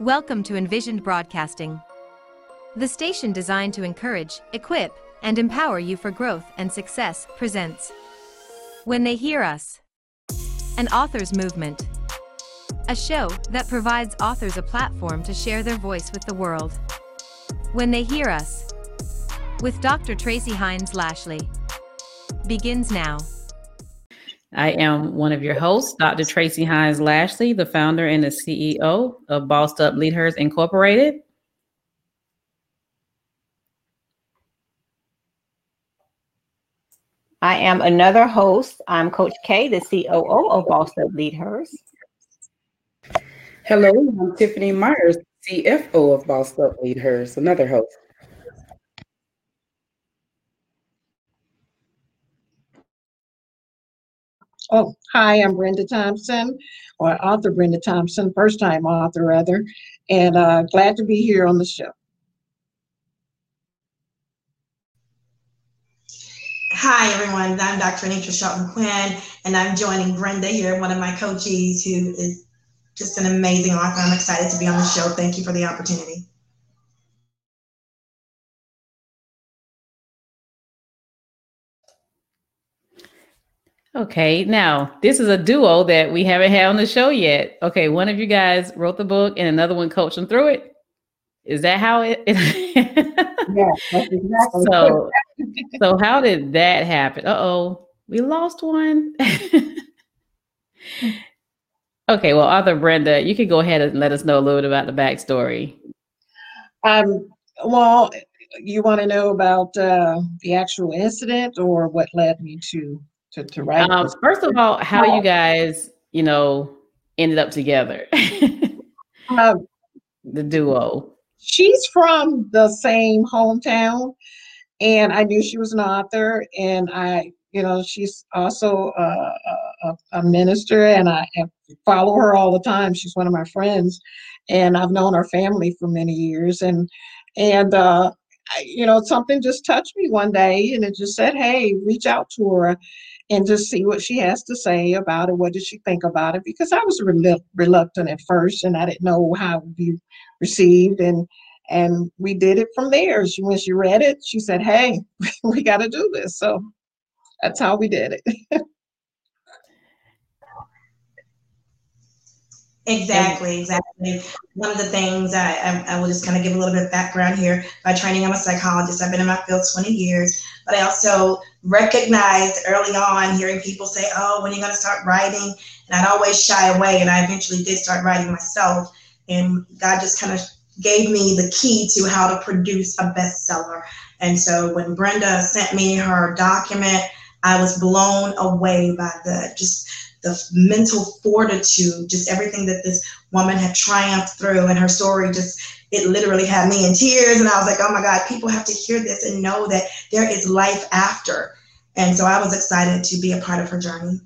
Welcome to Envisioned Broadcasting, the station designed to encourage, equip, and empower you for growth and success presents When They Hear Us, an author's movement. A show that provides authors a platform to share their voice with the world. When They Hear Us, with Dr. Tracy Hines Lashley, begins now. I am one of your hosts, Dr. Tracy Hines Lashley, the founder and the CEO of Bossed Up Leaders Incorporated. I am another host. I'm Coach K, the COO of Bossed Up Leaders. Hello, I'm Tiffany Myers, CFO of Bossed Up Leaders, another host. Oh, hi, I'm Brenda Thompson, or author Brenda Thompson, first time author rather, and uh, glad to be here on the show. Hi, everyone. I'm Dr. Anitra Shelton Quinn, and I'm joining Brenda here, one of my coaches who is just an amazing author. I'm excited to be on the show. Thank you for the opportunity. Okay, now this is a duo that we haven't had on the show yet. Okay, one of you guys wrote the book and another one coached them through it. Is that how it? yeah, exactly. So, so how did that happen? Uh oh, we lost one. okay, well, author Brenda, you can go ahead and let us know a little bit about the backstory. Um, well, you want to know about uh, the actual incident or what led me to to, to write? Um, first of all, how you guys, you know, ended up together. um, the duo. She's from the same hometown, and I knew she was an author, and I, you know, she's also a, a, a minister, and I follow her all the time. She's one of my friends, and I've known her family for many years, and and uh, you know, something just touched me one day, and it just said, "Hey, reach out to her." And just see what she has to say about it. What does she think about it? Because I was rel- reluctant at first, and I didn't know how it would be received. And and we did it from there. She, when she read it, she said, "Hey, we got to do this." So that's how we did it. Exactly, exactly. One of the things I, I, I, will just kind of give a little bit of background here. By training, I'm a psychologist. I've been in my field 20 years, but I also recognized early on hearing people say, "Oh, when are you going to start writing?" And I'd always shy away, and I eventually did start writing myself. And God just kind of gave me the key to how to produce a bestseller. And so when Brenda sent me her document, I was blown away by the just the mental fortitude, just everything that this woman had triumphed through, and her story just it literally had me in tears. And I was like, oh my God, people have to hear this and know that there is life after. And so I was excited to be a part of her journey.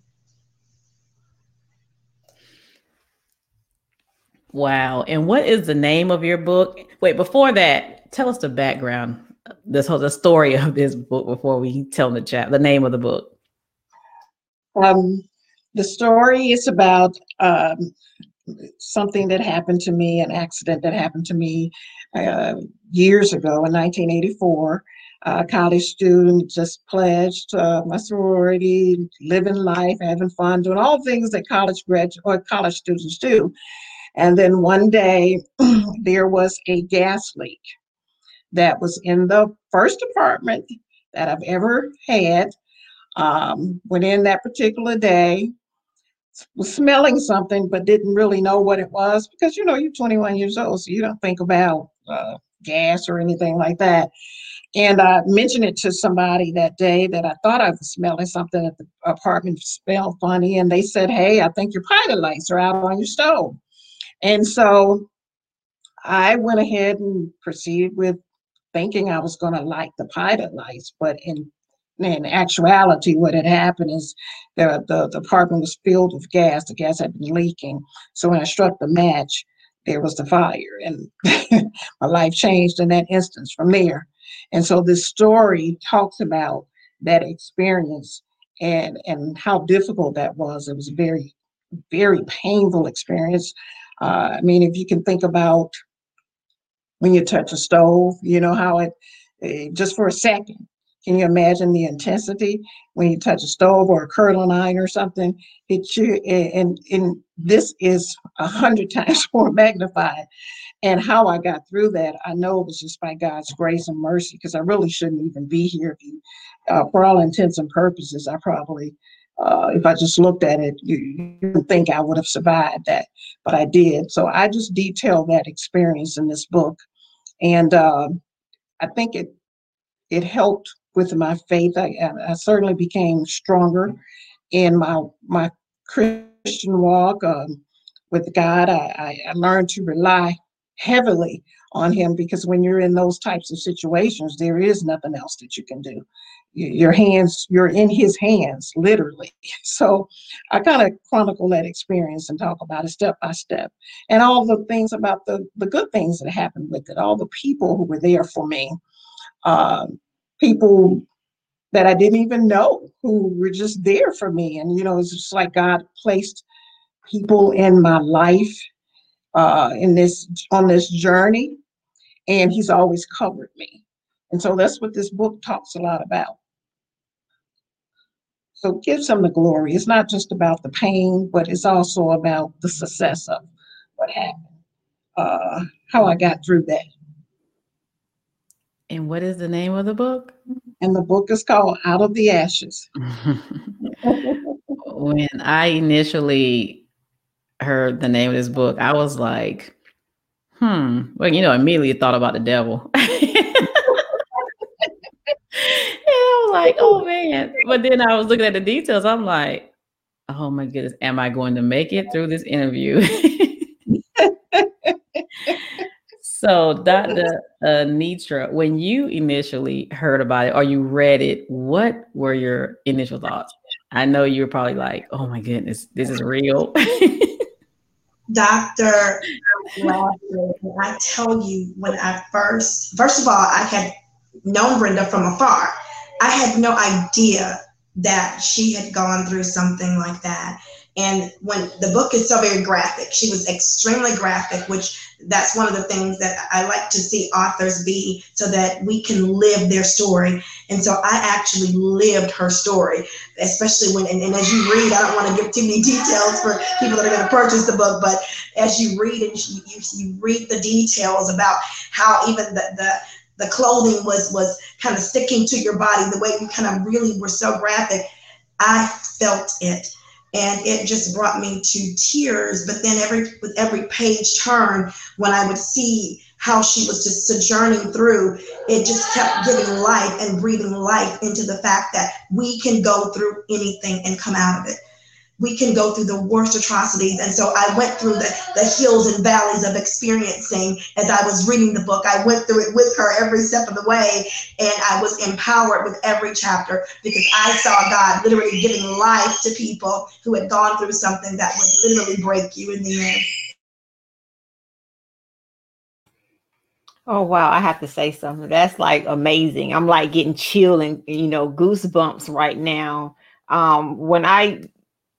Wow. And what is the name of your book? Wait, before that, tell us the background, this whole the story of this book before we tell the chat the name of the book. Um, the story is about um, something that happened to me, an accident that happened to me uh, years ago in 1984. A college student just pledged uh, my sorority, living life, having fun, doing all things that college grad or college students do. And then one day there was a gas leak that was in the first apartment that I've ever had. Um, went in that particular day, was smelling something but didn't really know what it was because you know you're 21 years old so you don't think about uh, gas or anything like that. And i mentioned it to somebody that day that i thought i was smelling something at the apartment smelled funny and they said hey i think your pilot lights are out on your stove. And so i went ahead and proceeded with thinking i was going to light the pilot lights but in in actuality, what had happened is the, the, the apartment was filled with gas. The gas had been leaking. So when I struck the match, there was the fire. And my life changed in that instance from there. And so this story talks about that experience and, and how difficult that was. It was a very, very painful experience. Uh, I mean, if you can think about when you touch a stove, you know how it, eh, just for a second, can you imagine the intensity when you touch a stove or a curling iron or something? It you, and, and this is a hundred times more magnified. And how I got through that, I know it was just by God's grace and mercy, because I really shouldn't even be here. Uh, for all intents and purposes, I probably, uh, if I just looked at it, you, you think I would have survived that, but I did. So I just detail that experience in this book, and uh, I think it it helped with my faith. I, I certainly became stronger in my my Christian walk um, with God. I, I learned to rely heavily on him because when you're in those types of situations, there is nothing else that you can do. Your hands, you're in his hands, literally. So I kind of chronicle that experience and talk about it step by step and all the things about the, the good things that happened with it, all the people who were there for me, uh, people that I didn't even know who were just there for me. And, you know, it's just like God placed people in my life uh, in this on this journey, and He's always covered me. And so that's what this book talks a lot about. So gives Him the glory. It's not just about the pain, but it's also about the success of what happened, uh, how I got through that. And what is the name of the book? And the book is called Out of the Ashes. when I initially heard the name of this book, I was like, hmm. Well, you know, immediately thought about the devil. and I was like, oh man. But then I was looking at the details. I'm like, oh my goodness, am I going to make it through this interview? So, Dr. Uh, Nitra, when you initially heard about it or you read it, what were your initial thoughts? I know you were probably like, oh my goodness, this is real. Dr. I tell you, when I first, first of all, I had known Brenda from afar. I had no idea that she had gone through something like that. And when the book is so very graphic, she was extremely graphic, which that's one of the things that I like to see authors be so that we can live their story. And so I actually lived her story, especially when, and, and as you read, I don't want to give too many details for people that are going to purchase the book, but as you read and you, you, you read the details about how even the, the, the clothing was was kind of sticking to your body the way you kind of really were so graphic i felt it and it just brought me to tears but then every with every page turn when i would see how she was just sojourning through it just kept giving life and breathing life into the fact that we can go through anything and come out of it we can go through the worst atrocities. And so I went through the, the hills and valleys of experiencing as I was reading the book. I went through it with her every step of the way, and I was empowered with every chapter because I saw God literally giving life to people who had gone through something that would literally break you in the end. Oh wow, I have to say something. That's like amazing. I'm like getting chill and you know goosebumps right now. Um, when I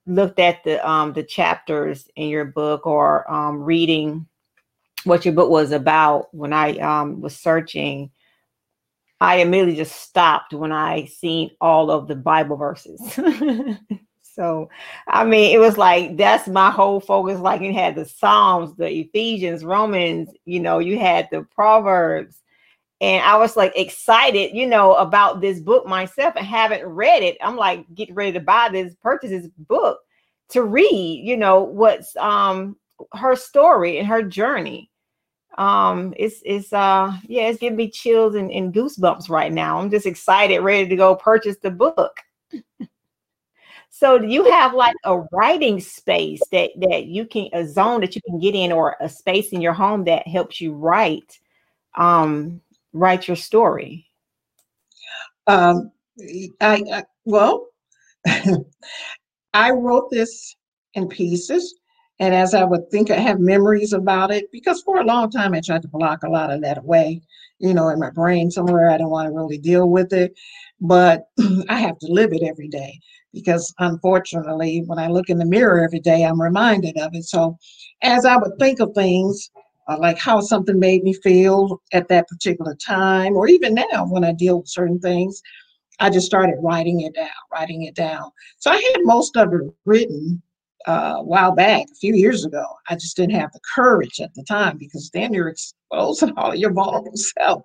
looked at the um the chapters in your book or um reading what your book was about when I um was searching, I immediately just stopped when I seen all of the Bible verses. so I mean it was like that's my whole focus. Like you had the Psalms, the Ephesians, Romans, you know, you had the Proverbs and I was like excited, you know, about this book myself and haven't read it. I'm like getting ready to buy this, purchase this book to read, you know, what's um her story and her journey. Um, it's it's uh yeah, it's giving me chills and, and goosebumps right now. I'm just excited, ready to go purchase the book. so do you have like a writing space that that you can a zone that you can get in or a space in your home that helps you write um write your story? Um, I, I well, I wrote this in pieces. And as I would think, I have memories about it because for a long time I tried to block a lot of that away, you know, in my brain somewhere. I don't want to really deal with it, but I have to live it every day because unfortunately, when I look in the mirror every day, I'm reminded of it. So, as I would think of things, uh, like how something made me feel at that particular time, or even now when I deal with certain things, I just started writing it down, writing it down. So I had most of it written uh, a while back, a few years ago. I just didn't have the courage at the time because then you're exposing all of your vulnerable self.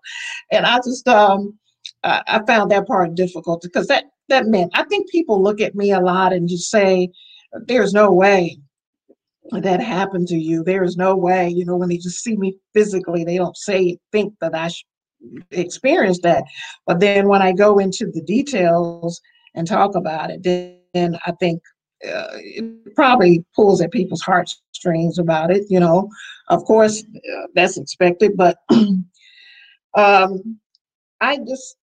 And I just, um, I, I found that part difficult because that that meant I think people look at me a lot and just say, "There's no way that happened to you. There is no way." You know, when they just see me physically, they don't say think that I experienced that. But then when I go into the details and talk about it, then I think uh, it probably pulls at people's heartstrings about it. You know, of course, uh, that's expected, but um, I just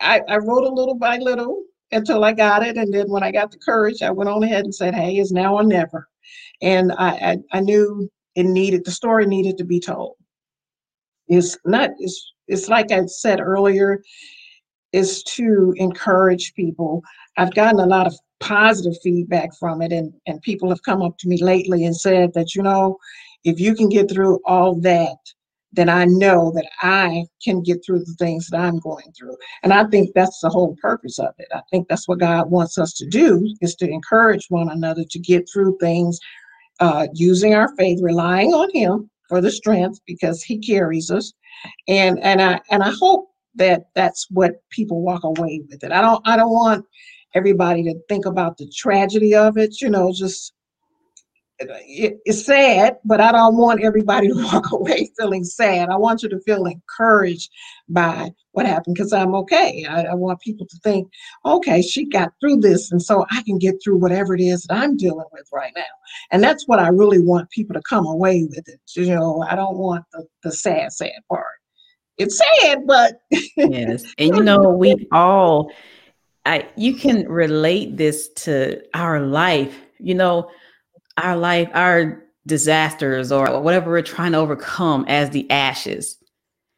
I, I wrote a little by little until I got it, and then when I got the courage, I went on ahead and said, "Hey, it's now or never," and I I, I knew it needed the story needed to be told. It's not it's it's like I said earlier, is to encourage people. I've gotten a lot of positive feedback from it, and and people have come up to me lately and said that you know, if you can get through all that then I know that I can get through the things that I'm going through. And I think that's the whole purpose of it. I think that's what God wants us to do is to encourage one another to get through things uh, using our faith, relying on Him for the strength because He carries us. And and I and I hope that that's what people walk away with it. I don't I don't want everybody to think about the tragedy of it, you know, just it's sad, but I don't want everybody to walk away feeling sad. I want you to feel encouraged by what happened because I'm okay. I, I, want people to think, okay, she got through this, and so I can get through whatever it is that I'm dealing with right now. And that's what I really want people to come away with it. You know, I don't want the, the sad, sad part. It's sad, but yes, and you know, we all, I you can relate this to our life. You know our life, our disasters, or whatever we're trying to overcome as the ashes.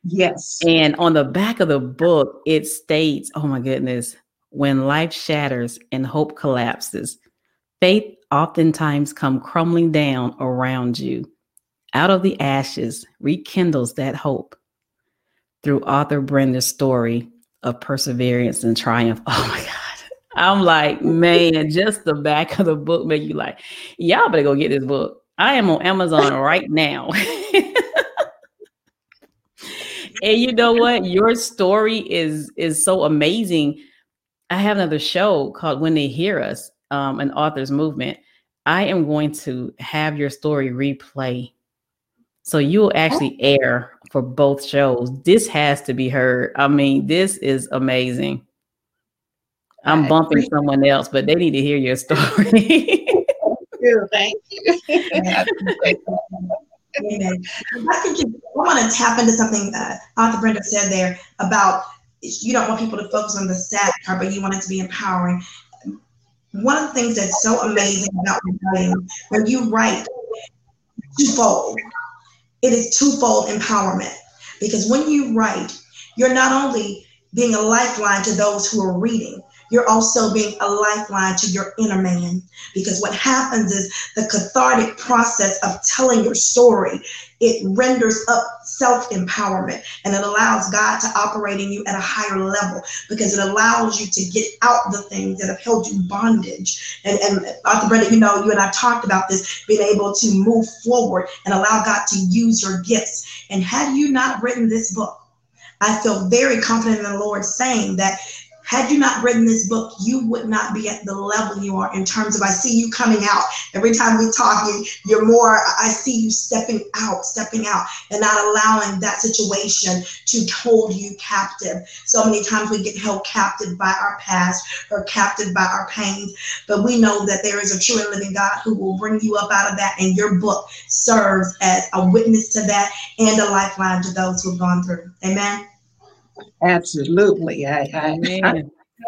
Yes. And on the back of the book, it states, oh my goodness, when life shatters and hope collapses, faith oftentimes come crumbling down around you. Out of the ashes rekindles that hope. Through author Brenda's story of perseverance and triumph. Oh my God. I'm like, man, just the back of the book make you like, y'all better go get this book. I am on Amazon right now. and you know what? Your story is is so amazing. I have another show called When They Hear Us, um, an author's movement. I am going to have your story replay. So you will actually air for both shows. This has to be heard. I mean, this is amazing. I'm bumping someone else, but they need to hear your story. Thank you. I think you, I want to tap into something uh, Author Brenda said there about you don't want people to focus on the sad part, but you want it to be empowering. One of the things that's so amazing about writing, when you write twofold, it is twofold empowerment. Because when you write, you're not only being a lifeline to those who are reading, you're also being a lifeline to your inner man. Because what happens is the cathartic process of telling your story, it renders up self-empowerment and it allows God to operate in you at a higher level because it allows you to get out the things that have held you bondage. And, and Dr. Brenda, you know, you and I talked about this, being able to move forward and allow God to use your gifts. And had you not written this book, I feel very confident in the Lord saying that had you not written this book, you would not be at the level you are in terms of I see you coming out. Every time we talk, you, you're more, I see you stepping out, stepping out, and not allowing that situation to hold you captive. So many times we get held captive by our past or captive by our pains, but we know that there is a true and living God who will bring you up out of that, and your book serves as a witness to that and a lifeline to those who have gone through. Amen. Absolutely. I, I, I,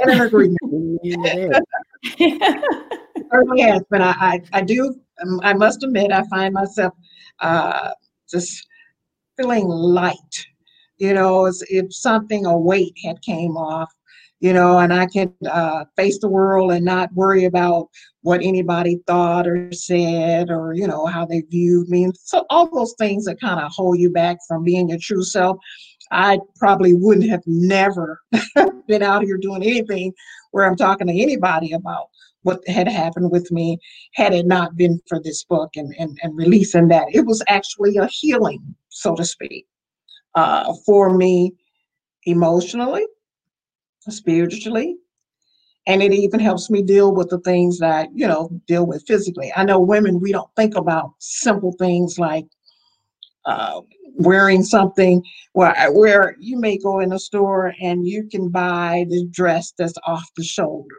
I agree. certainly has, but I, I, I do, um, I must admit, I find myself uh, just feeling light. You know, as if something, a weight had came off, you know, and I can uh, face the world and not worry about what anybody thought or said or, you know, how they viewed me. And so all those things that kind of hold you back from being your true self. I probably wouldn't have never been out here doing anything where I'm talking to anybody about what had happened with me had it not been for this book and, and, and releasing that. It was actually a healing, so to speak, uh, for me emotionally, spiritually, and it even helps me deal with the things that you know deal with physically i know women we don't think about simple things like uh, wearing something where where you may go in a store and you can buy the dress that's off the shoulder.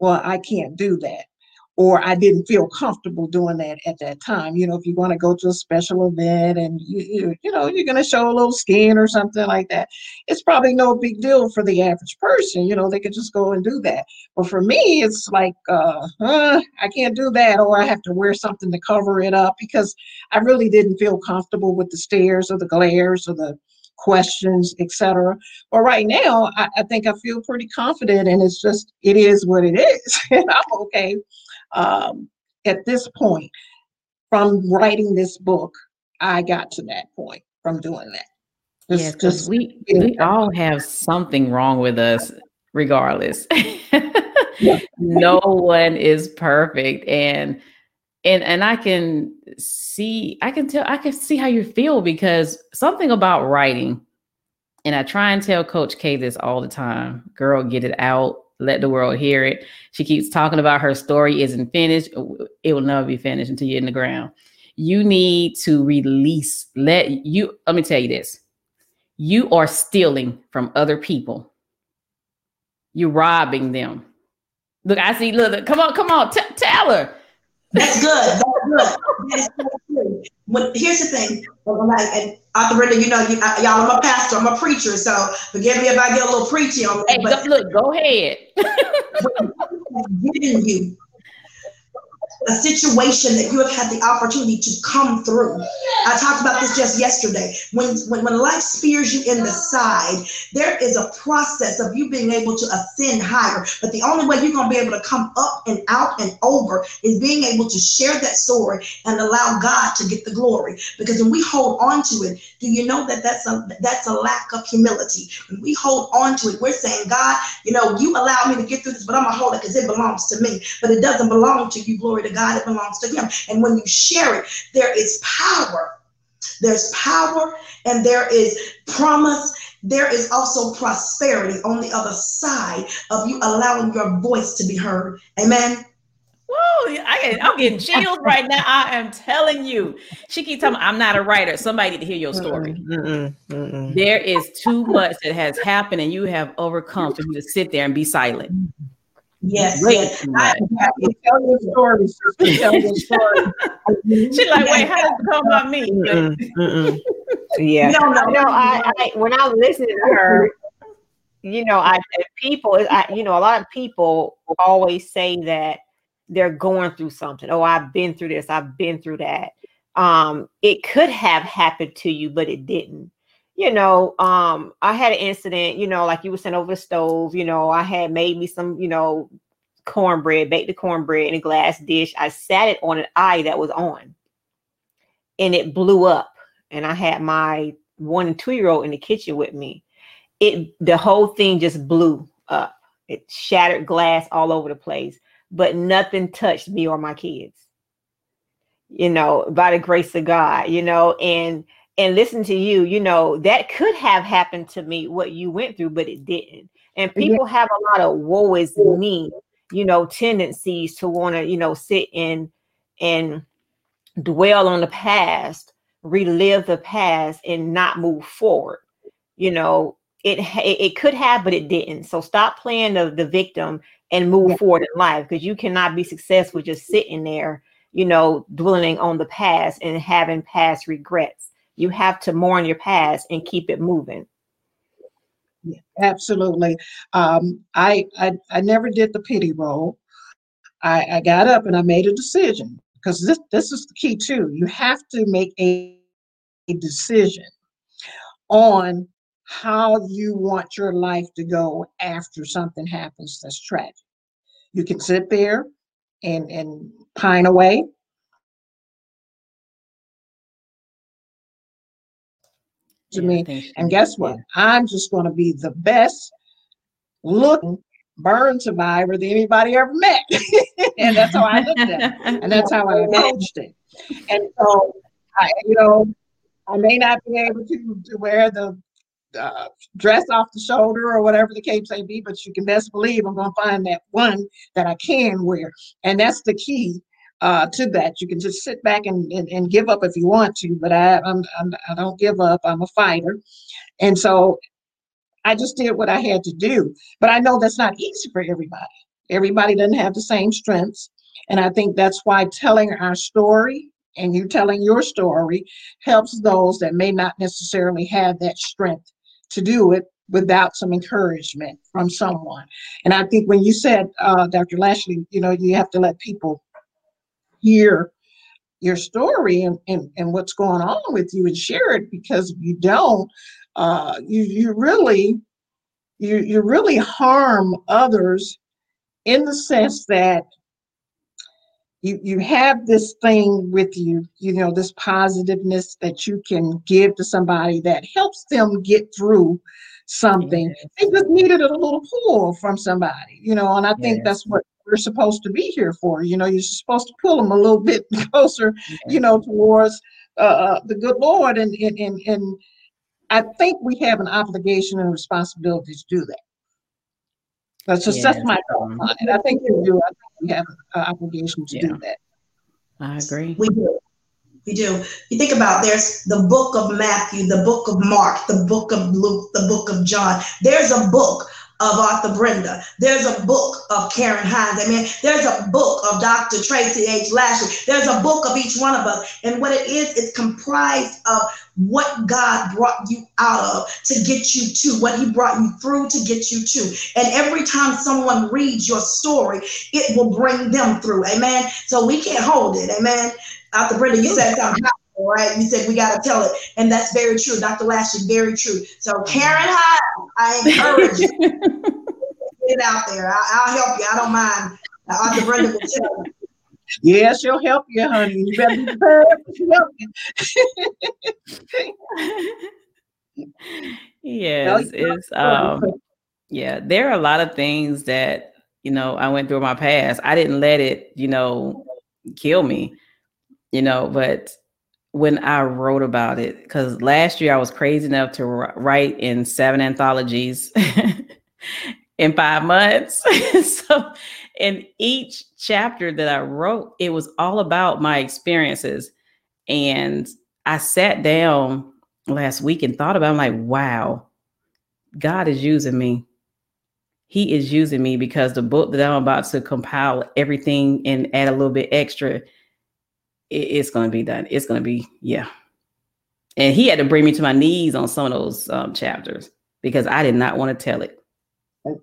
Well i can't do that or I didn't feel comfortable doing that at that time. You know, if you want to go to a special event and you, you, you know you're going to show a little skin or something like that, it's probably no big deal for the average person. You know, they could just go and do that. But for me, it's like uh, uh, I can't do that, or I have to wear something to cover it up because I really didn't feel comfortable with the stares or the glares or the questions, etc. But right now, I, I, think I feel pretty confident, and it's just it is what it is, and I'm okay um, at this point, from writing this book, I got to that point from doing that. Just, yes, because we we all have something wrong with us, regardless. yeah. no one is perfect, and and and I can see, I can tell, I can see how you feel because something about writing, and I try and tell Coach K this all the time. Girl, get it out let the world hear it. She keeps talking about her story isn't finished. It will never be finished until you're in the ground. You need to release, let you, let me tell you this. You are stealing from other people. You're robbing them. Look, I see, look, come on, come on, t- tell her. That's good. That's good. That's good. When, here's the thing, like, and Author you know, you, I, y'all, I'm a pastor, I'm a preacher, so forgive me if I get a little preachy on Hey, but, look, go ahead. giving you a situation that you have had the opportunity to come through. I talked about this just yesterday. When, when, when life spears you in the side, there is a process of you being able to ascend higher. But the only way you're going to be able to come up and out and over is being able to share that story and allow God to get the glory. Because when we hold on to it, do you know that that's a that's a lack of humility? When we hold on to it, we're saying, God, you know, you allow me to get through this, but I'm gonna hold it because it belongs to me. But it doesn't belong to you. Glory to God, it belongs to Him. And when you share it, there is power. There's power and there is promise. There is also prosperity on the other side of you allowing your voice to be heard. Amen. Woo, I, am getting chills right now. I am telling you. She keeps telling me I'm not a writer. Somebody need to hear your story. Mm-mm, mm-mm. There is too much that has happened and you have overcome for you to sit there and be silent. Yes, yes. I, tell your story. Tell your story. She's like, wait, how does it come about me? Mm-mm, mm-mm. Yeah. No, no, no. I, I, when I was listening to her, you know, I people, I, you know, a lot of people always say that they're going through something. Oh, I've been through this. I've been through that. Um, it could have happened to you, but it didn't you know, um, I had an incident, you know, like you were sent over the stove, you know, I had made me some, you know, cornbread, baked the cornbread in a glass dish. I sat it on an eye that was on and it blew up. And I had my one and two year old in the kitchen with me. It the whole thing just blew up. It shattered glass all over the place, but nothing touched me or my kids. You know, by the grace of God, you know, and and listen to you, you know, that could have happened to me what you went through, but it didn't. And people yeah. have a lot of woe is me, you know, tendencies to want to, you know, sit in and dwell on the past, relive the past, and not move forward. You know, it it could have, but it didn't. So stop playing the, the victim and move yeah. forward in life because you cannot be successful just sitting there, you know, dwelling on the past and having past regrets you have to mourn your past and keep it moving. Yeah, absolutely. Um, I, I I never did the pity roll. I, I got up and I made a decision because this this is the key too. You have to make a, a decision on how you want your life to go after something happens that's tragic. You can sit there and, and pine away. To Yeah, me, and guess what? I'm just going to be the best looking burn survivor that anybody ever met. and that's how I looked at it. And that's how I approached it. And so, I, you know, I may not be able to, to wear the uh, dress off the shoulder or whatever the case may be, but you can best believe I'm going to find that one that I can wear. And that's the key uh, to that. You can just sit back and, and, and give up if you want to, but I, I'm, I'm, I don't give up. I'm a fighter. And so I just did what I had to do. But I know that's not easy for everybody. Everybody doesn't have the same strengths. And I think that's why telling our story and you telling your story helps those that may not necessarily have that strength to do it without some encouragement from someone. And I think when you said, uh, Dr. Lashley, you know, you have to let people hear your story and, and, and what's going on with you and share it because if you don't, uh, you you really you you really harm others in the sense that you you have this thing with you, you know, this positiveness that you can give to somebody that helps them get through something. Yes. They just needed a little pull from somebody, you know, and I think Yes. that's what we're supposed to be here for. You know, you're supposed to pull them a little bit closer, you know, towards uh, uh, the good Lord, and and and and I think we have an obligation and responsibility to do that. That's just that's my thought on it. I think we do. I think we have an obligation to Yeah. do that. I agree. We do. We do. You think about there's the book of Matthew, the book of Mark, the book of Luke, the book of John. There's a book of Author Brenda. There's a book of Karen Hines. I mean, there's a book of Dr. Tracy H. Lashley. There's a book of each one of us. And what it is, it's comprised of what God brought you out of to get you to, what He brought you through to get you to. And every time someone reads your story, it will bring them through. Amen. So we can't hold it. Amen. Dr. Brenda, you said something powerful, right? You said we got to tell it. And that's very true. Dr. Lashley, very true. So Karen Hines, I encourage you. Get out there. I, I'll help you. I don't mind. Dr. Brenda will tell you. Yeah, she'll help you, honey. You better be prepared to help you. yes, it's um yeah, there are a lot of things that you know I went through in my past. I didn't let it, you know, kill me, you know, but when I wrote about it, because last year I was crazy enough to write in seven anthologies in five months. so, in each chapter that I wrote, it was all about my experiences. And I sat down last week and thought about, it, I'm like, wow, God is using me. He is using me because the book that I'm about to compile everything and add a little bit extra, it- it's going to be done. It's going to be, yeah. And he had to bring me to my knees on some of those um, chapters because I did not want to tell it.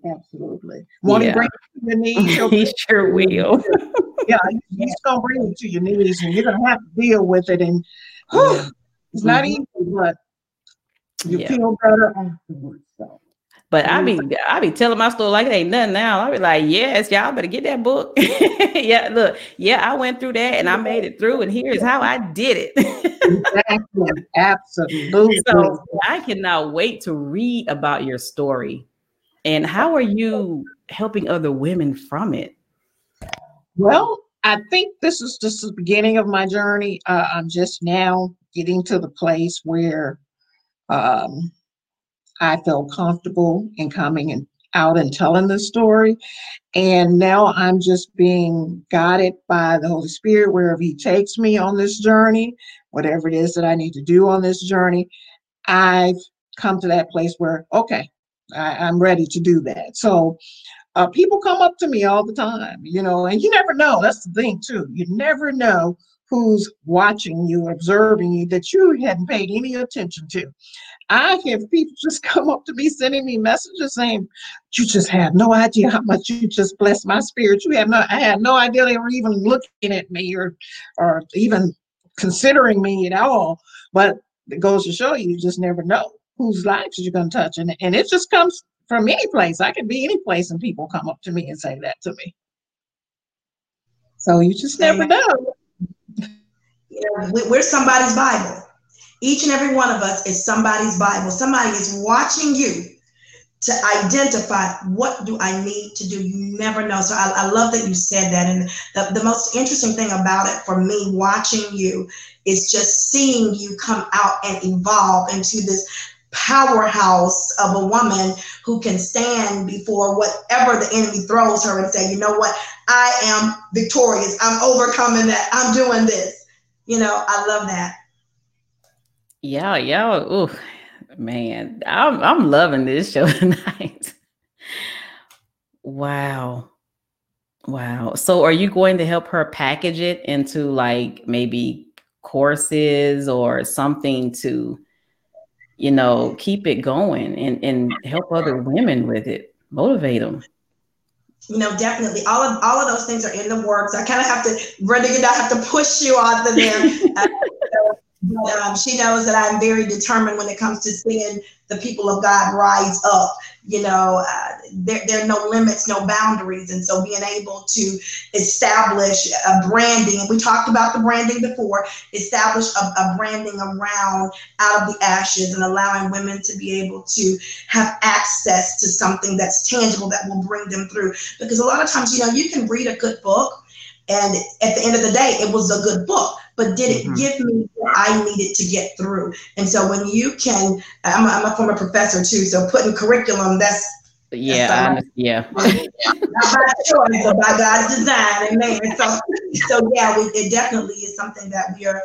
Absolutely. Want Yeah. to bring you to your knees? he sure will. yeah, he's gonna bring you to your knees, and you're gonna have to deal with it. And Yeah. it's not Mhm. easy, but you Yeah. feel better afterwards. But I be I be telling my story like it ain't nothing now. I be like, yes, y'all better get that book. yeah, look, yeah, I went through that and I made it through, and here's how I did it. exactly, absolutely. so I cannot wait to read about your story. And how are you helping other women from it? Well, I think this is just the beginning of my journey. Uh, I'm just now getting to the place where um, I felt comfortable in coming and out and telling the story. And now I'm just being guided by the Holy Spirit wherever He takes me on this journey, whatever it is that I need to do on this journey. I've come to that place where, okay, I, I'm ready to do that. So uh, people come up to me all the time, you know, and you never know. That's the thing, too. You never know who's watching you, observing you that you hadn't paid any attention to. I have people just come up to me sending me messages saying, "You just have no idea how much you just blessed my spirit. You have no, I had no idea they were even looking at me or, or even considering me at all." But it goes to show you, you just never know whose lives you're going to touch. And, and it just comes from any place. I can be any place and people come up to me and say that to me. So you just never know. You know, we're somebody's Bible. Each and every one of us is somebody's Bible. Somebody is watching you to identify what do I need to do. You never know. So I, I love that you said that. And the, the most interesting thing about it for me watching you is just seeing you come out and evolve into this powerhouse of a woman who can stand before whatever the enemy throws her and say, you know what, I am victorious. I'm overcoming that. I'm doing this. You know, I love that. Yeah, yeah. Oh, man. I'm I'm loving this show tonight. wow. Wow. So are you going to help her package it into like maybe courses or something to you know, keep it going and, and help other women with it, motivate them. You know, definitely. All of all of those things are in the works. I kind of have to, Brenda, you know, I have to push you off of them. uh, but, um, she knows that I'm very determined when it comes to seeing the people of God rise up you know, uh, there, there are no limits, no boundaries. And so being able to establish a branding, and we talked about the branding before, establish a, a branding around out of the ashes and allowing women to be able to have access to something that's tangible that will bring them through. Because a lot of times, you know, you can read a good book and at the end of the day, it was a good book, but did it mm-hmm. give me what I needed to get through? And so when you can, I'm a, I'm a former professor too, so putting curriculum, that's yeah, that's yeah. Not by choice, but by God's design, amen. So, so yeah, we, it definitely is something that we are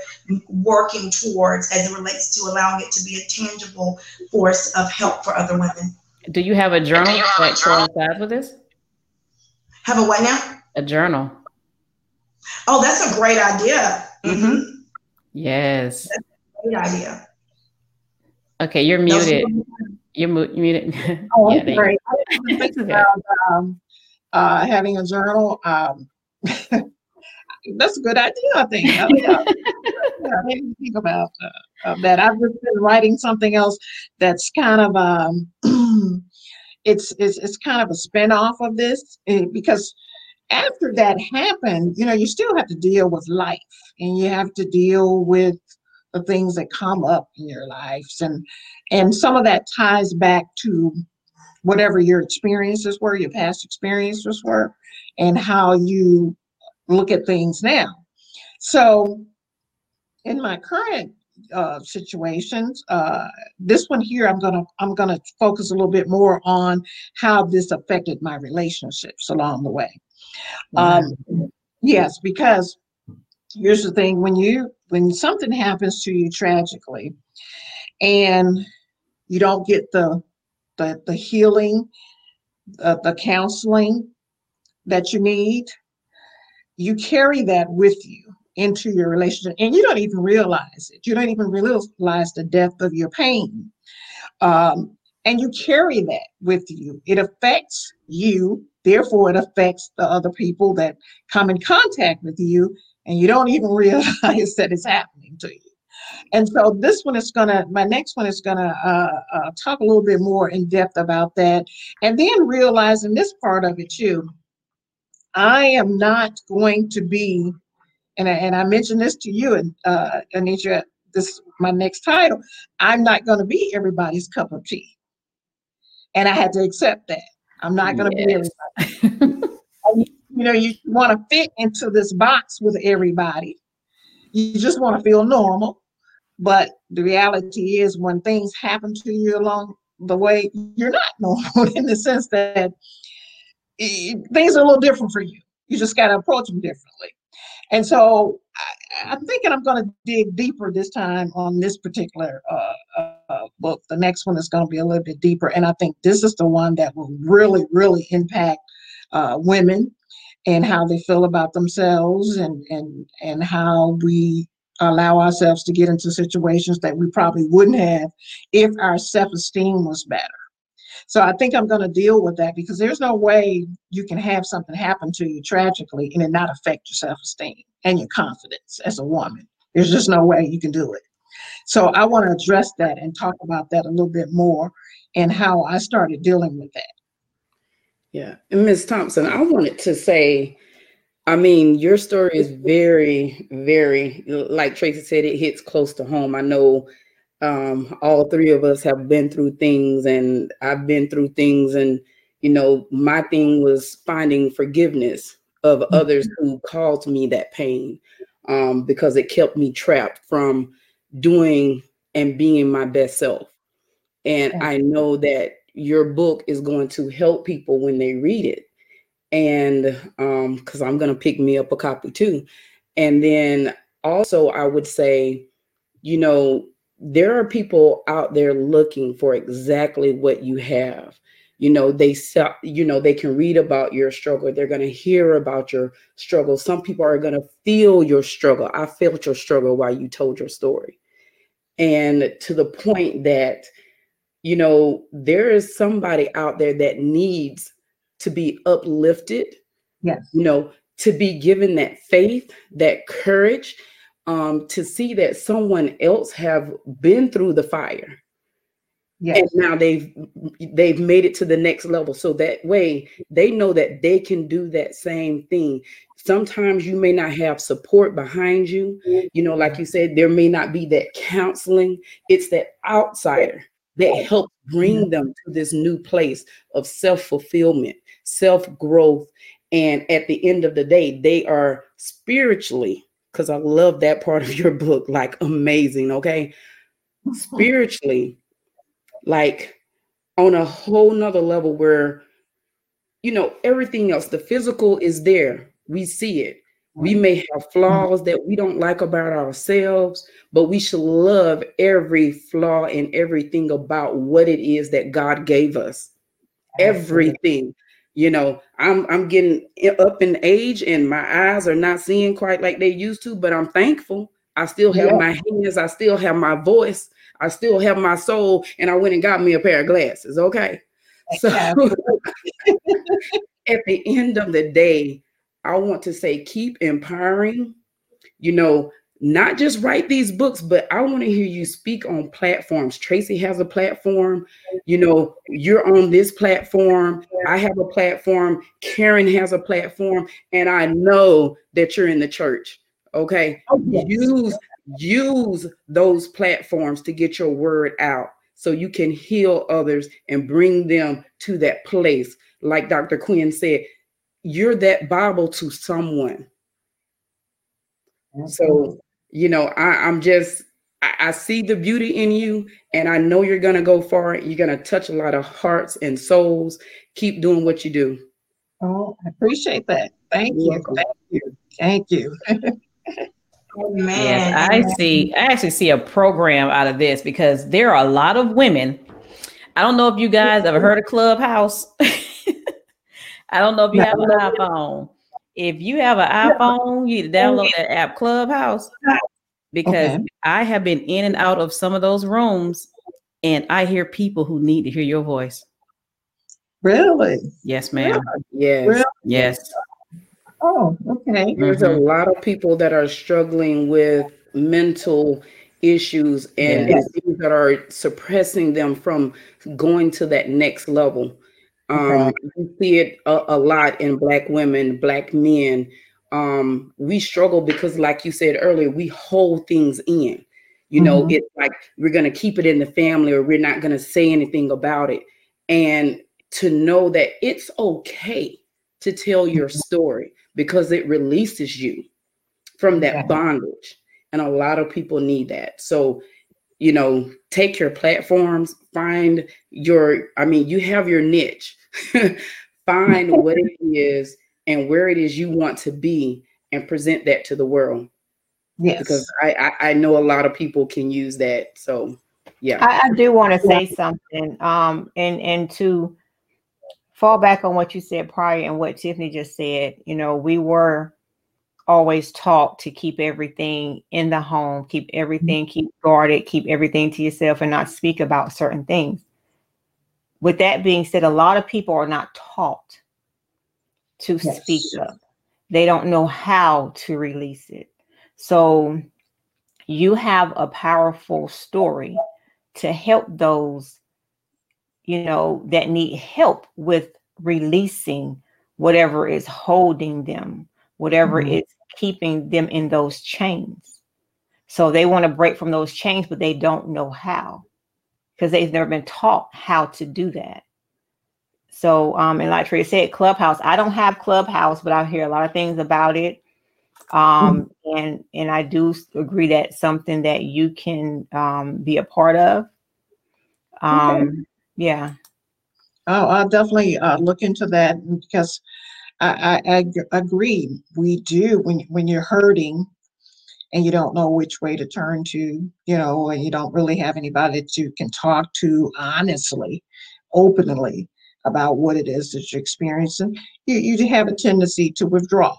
working towards as it relates to allowing it to be a tangible force of help for other women. Do you have a journal that coincides with this? Have a what now? A journal. Oh, that's a great idea. Mm-hmm. Yes. great idea. Okay, you're muted. You're mu- muted. Oh, yeah, think about um, uh, having a journal. Um, that's a good idea, I think. I uh, maybe think about uh, that. I've just been writing something else that's kind of um, it's, it's it's kind of a spin-off of this eh, because after that happened, you know, you still have to deal with life and you have to deal with the things that come up in your lives. And and some of that ties back to whatever your experiences were, your past experiences were, and how you look at things now. So in my current uh, situations. Uh, this one here, I'm gonna I'm gonna focus a little bit more on how this affected my relationships along the way. Um, yes, because here's the thing: when you when something happens to you tragically, and you don't get the the, the healing, uh, the counseling that you need, you carry that with you into your relationship, and you don't even realize it. You don't even realize the depth of your pain. Um, and you carry that with you. It affects you Therefore, it affects the other people that come in contact with you, and you don't even realize that it's happening to you. And so this one is gonna, my next one is gonna uh, uh, talk a little bit more in depth about that, and then realizing this part of it too. I am not going to be, and I, and I mentioned this to you, and uh, Anitra, this my next title. I'm not going to be everybody's cup of tea, and I had to accept that. I'm not going to yes. be everybody. you know, you want to fit into this box with everybody. You just want to feel normal. But the reality is, when things happen to you along the way, you're not normal in the sense that it, things are a little different for you. You just got to approach them differently. And so I, am thinking I'm going to dig deeper this time on this particular uh, uh, book. The next one is going to be a little bit deeper. And I think this is the one that will really, really impact uh, women and how they feel about themselves and, and, and how we allow ourselves to get into situations that we probably wouldn't have if our self-esteem was better. So I think I'm going to deal with that because there's no way you can have something happen to you tragically and it not affect your self esteem and your confidence as a woman. There's just no way you can do it. So I want to address that and talk about that a little bit more and how I started dealing with that. Yeah. And Ms. Thompson, I wanted to say, I mean, your story is very, very, like Tracy said, it hits close to home. I know um, all three of us have been through things, and I've been through things. And, you know, my thing was finding forgiveness of Mm-hmm. others who caused me that pain um, because it kept me trapped from doing and being my best self. And Yeah. I know that your book is going to help people when they read it. And um, because I'm going to pick me up a copy too. And then also, I would say, you know, there are people out there looking for exactly what you have. You know, they sell, you know, they can read about your struggle. They're going to hear about your struggle. Some people are going to feel your struggle. I felt your struggle while you told your story. And to the point that, you know, there is somebody out there that needs to be uplifted, Yes. you know, to be given that faith, that courage, um, to see that someone else have been through the fire Yes. and now they've they've made it to the next level. So that way they know that they can do that same thing. Sometimes you may not have support behind you. Mm-hmm. You know like you said there may not be that counseling. It's that outsider that helps bring mm-hmm. them to this new place of self-fulfillment self-growth. And at the end of the day they are spiritually because i love that part of your book like amazing okay? Spiritually like on a whole nother level where you know everything else the physical is there. We see it. We may have flaws that we don't like about ourselves but we should love every flaw and everything about what it is that god gave us. Everything. You know i'm i'm getting up in age and my eyes are not seeing quite like they used to but i'm thankful. I still have Yeah. my hands. I still have my voice i still have my soul and i went and got me a pair of glasses okay? So at the end of the day i want to say keep empowering you know not just write these books but i want to hear you speak on platforms. Tracy has a platform you know you're on this platform i have a platform karen has a platform and i know that you're in the church okay? Oh, yes. use use those platforms to get your word out so you can heal others and bring them to that place like dr quinn said you're that bible to someone so you know I, i'm just I, I see the beauty in you and i know you're gonna go far you're gonna touch a lot of hearts and souls keep doing what you do Oh, I appreciate that. Thank You're you. welcome. Thank you. Thank you. Amen. Yes, I see. I actually see a program out of this because there are a lot of women. I don't know if you guys ever heard of Clubhouse. I don't know if you have an iPhone. If you have an iPhone, you need to download that app Clubhouse because Okay. I have been in and out of some of those rooms and I hear people who need to hear your voice. Really? Yes, ma'am. yes Really? Yes. Oh, okay. there's a Mhm. lot of people that are struggling with mental issues and Yes. things that are suppressing them from going to that next level um Okay. we see it a, a lot in black women black men um we struggle because like you said earlier we hold things in you know Mhm. it's like we're going to keep it in the family or we're not going to say anything about it and to know that it's okay to tell your story because it releases you from that Yeah. bondage. And a lot of people need that. So you know take your platforms find your i mean you have your niche. Find what it is and where it is you want to be and present that to the world. Yes. because I, I i know a lot of people can use that. So yeah. I, I do want to say something, um, and and to fall back on what you said prior and what Tiffany just said. You know, we were always taught to keep everything in the home, keep mm-hmm. everything, keep guarded, keep everything to yourself, and not speak about certain things. With that being said, a lot of people are not taught to Yes. speak up. They don't know how to release it. So you have a powerful story to help those, you know, that need help with releasing whatever is holding them, whatever mm-hmm. is keeping them in those chains. So they want to break from those chains, but they don't know how because they've never been taught how to do that. So, um, and like Trey said, Clubhouse. I don't have Clubhouse, but I hear a lot of things about it. Um, mm-hmm. and and I do agree that something that you can um, be a part of. Um, okay. Yeah. Oh, I'll definitely uh, look into that because I, agree. We do when when you're hurting and you don't know which way to turn to, you know, and you don't really have anybody that you can talk to honestly, openly about what it is that you're experiencing, you, you have a tendency to withdraw.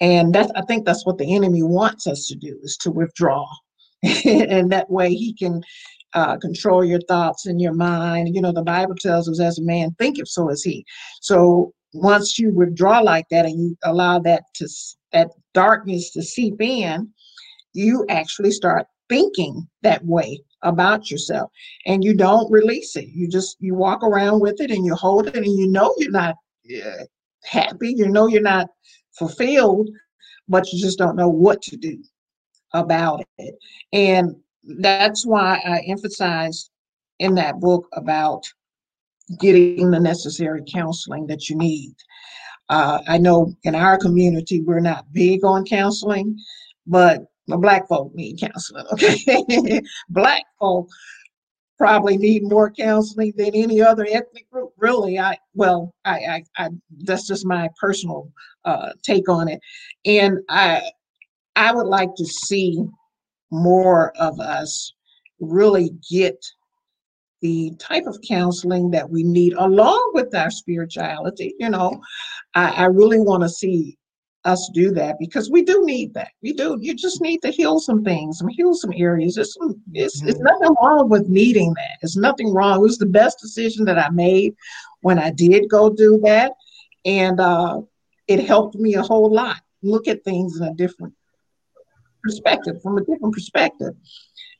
And that's I think that's what the enemy wants us to do is to withdraw. and that way he can uh, control your thoughts and your mind. You know, the Bible tells us, as a man thinketh, so is he. So once you withdraw like that and you allow that to that darkness to seep in, you actually start thinking that way about yourself and you don't release it you just you walk around with it and you hold it and you know you're not uh, happy you know you're not fulfilled but you just don't know what to do about it and that's why i emphasized in that book about getting the necessary counseling that you need uh, i know in our community we're not big on counseling but black folk need counseling, okay? black folk probably need more counseling than any other ethnic group. Really, I well, I, I, I that's just my personal uh, take on it, and I, I would like to see more of us really get the type of counseling that we need along with our spirituality. You know, I, I really want to see us do that because we do need that. We do. You just need to heal some things, some heal some areas. It's it's, it's mm-hmm. nothing wrong with needing that. It's nothing wrong. It was the best decision that I made when I did go do that, and uh, it helped me a whole lot. Look at things in a different perspective, from a different perspective,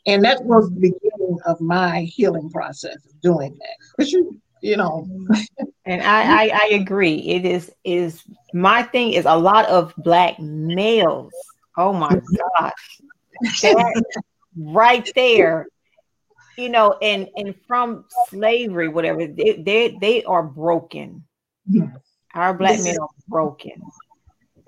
and that was the beginning of my healing process of doing that. Because you you know. and I, I, I agree. It is is my thing is a lot of black males. Oh my gosh, that right there. You know, and and from slavery, whatever they they, they are broken. Yes. Our black this men are broken.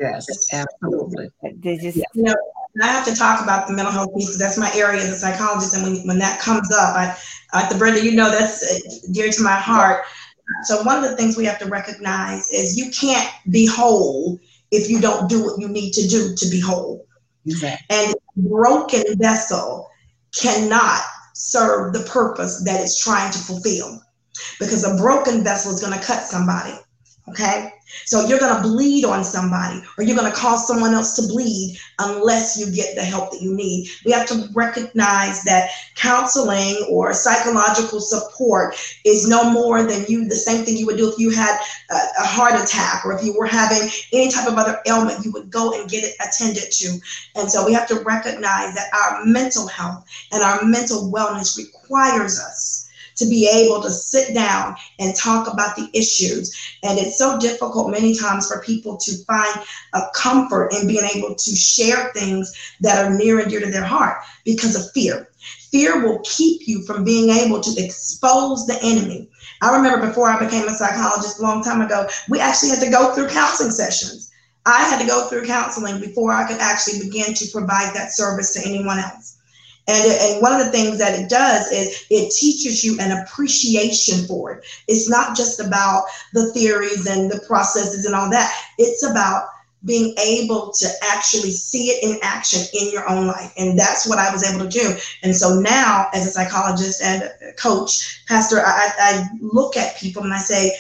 Yes, absolutely. They just, you know, I have to talk about the mental health piece because that's my area as a psychologist. And when, when that comes up, I, uh, the Brenda, you know, that's uh, dear to my heart. So one of the things we have to recognize is you can't be whole if you don't do what you need to do to be whole. Exactly. And broken vessel cannot serve the purpose that it's trying to fulfill because a broken vessel is going to cut somebody. Okay. So you're going to bleed on somebody or you're going to cause someone else to bleed unless you get the help that you need. We have to recognize that counseling or psychological support is no more than you, the same thing you would do if you had a, a heart attack or if you were having any type of other ailment, you would go and get it attended to. And so we have to recognize that our mental health and our mental wellness requires us to be able to sit down and talk about the issues. And it's so difficult many times for people to find a comfort in being able to share things that are near and dear to their heart because of fear. Fear will keep you from being able to expose the enemy. I remember before I became a psychologist a long time ago, we actually had to go through counseling sessions. I had to go through counseling before I could actually begin to provide that service to anyone else. And, and one of the things that it does is it teaches you an appreciation for it. It's not just about the theories and the processes and all that. It's about being able to actually see it in action in your own life. And that's what I was able to do. And so now, as a psychologist and a coach, Pastor, I, I look at people and I say,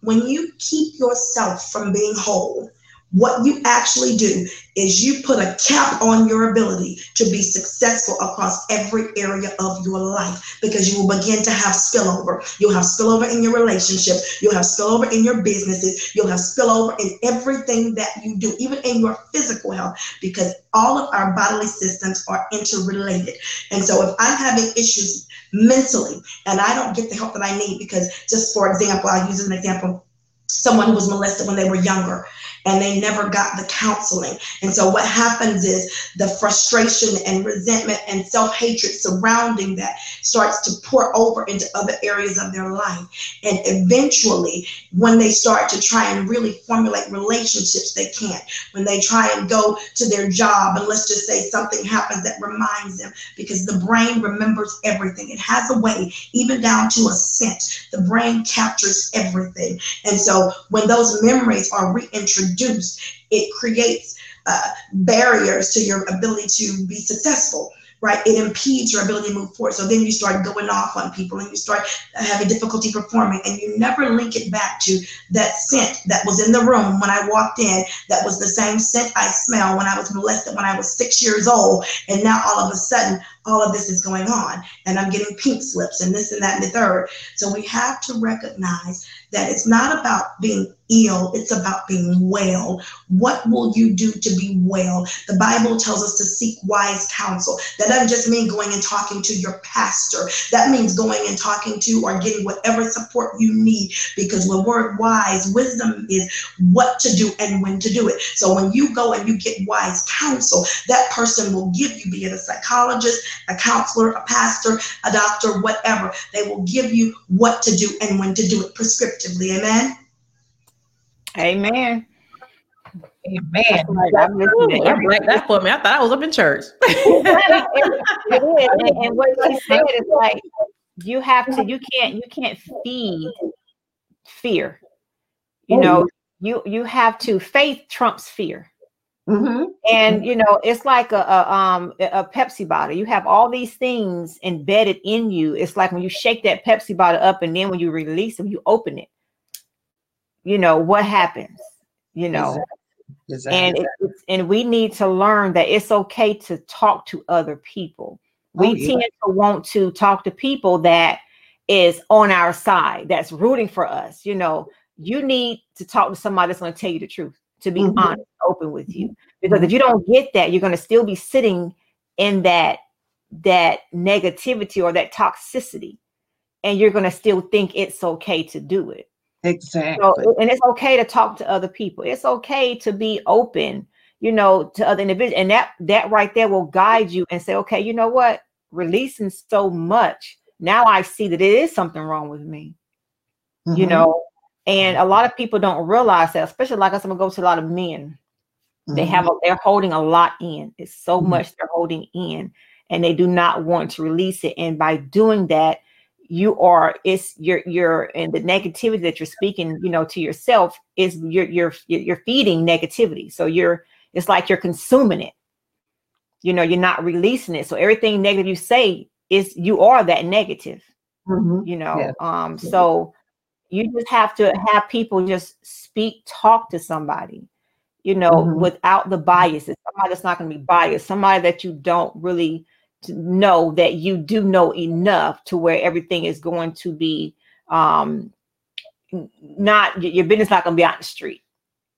when you keep yourself from being whole, what you actually do is you put a cap on your ability to be successful across every area of your life because you will begin to have spillover. You'll have spillover in your relationship, you'll have spillover in your businesses, you'll have spillover in everything that you do, even in your physical health, because all of our bodily systems are interrelated. And so if I'm having issues mentally and I don't get the help that I need, because just for example, I'll use an example someone who was molested when they were younger and they never got the counseling. And so what happens is the frustration and resentment and self-hatred surrounding that starts to pour over into other areas of their life. And eventually, when they start to try and really formulate relationships, they can't. When they try and go to their job, and let's just say something happens that reminds them, because the brain remembers everything. It has a way, even down to a scent. The brain captures everything. And so when those memories are reintroduced, it creates uh, barriers to your ability to be successful right? It impedes your ability to move forward. So then you start going off on people and you start having difficulty performing and you never link it back to that scent that was in the room when I walked in. That was the same scent I smell when I was molested when I was six years old. And now all of a sudden, all of this is going on and I'm getting pink slips and this and that and the third. So we have to recognize that it's not about being ill, it's about being well. What will you do to be well? The Bible tells us to seek wise counsel. That doesn't just mean going and talking to your pastor. That means going and talking to or getting whatever support you need because the word wise, wisdom is what to do and when to do it. So when you go and you get wise counsel, that person will give you, be it a psychologist, a counselor, a pastor, a doctor, whatever. They will give you what to do and when to do it prescriptively. Amen. Amen. Amen. Right, I'm listening I'm like, that for me. I thought I was up in church. And, and what she said is like you have to you can't you can't feed fear you know you you have to faith trumps fear Mhm. and you know it's like a, a um a pepsi bottle you have all these things embedded in you it's like when you shake that pepsi bottle up and then when you release them you open it you know what happens you know? Exactly. and it, it's, and we need to learn that it's okay to talk to other people. We Oh, yeah. tend to want to talk to people that is on our side that's rooting for us you know? You need to talk to somebody that's going to tell you the truth to be Mhm. honest open with you. Because if you don't get that you're going to still be sitting in that that negativity or that toxicity and you're going to still think it's okay to do it exactly. so, and it's okay to talk to other people. It's okay to be open, you know, to other individuals. And that that right there will guide you and say, okay, you know what? Releasing so much. Now I see that it is something wrong with me, you Mhm. know. And a lot of people don't realize that, especially like us, I'm gonna go to a lot of men. They Mhm. have a, they're holding a lot in. It's so Mhm. much they're holding in, and they do not want to release it. And by doing that, you are it's you're you're and the negativity that you're speaking, you know, to yourself is you're you're you're feeding negativity. So you're it's like you're consuming it. You know, you're not releasing it. So everything negative you say is you are that negative Mhm. you know Yeah. um so you just have to have people just speak talk to somebody you know Mhm. without the biases somebody that's not going to be biased somebody that you don't really know that you do know enough to where everything is going to be um not your business not going to be out in the street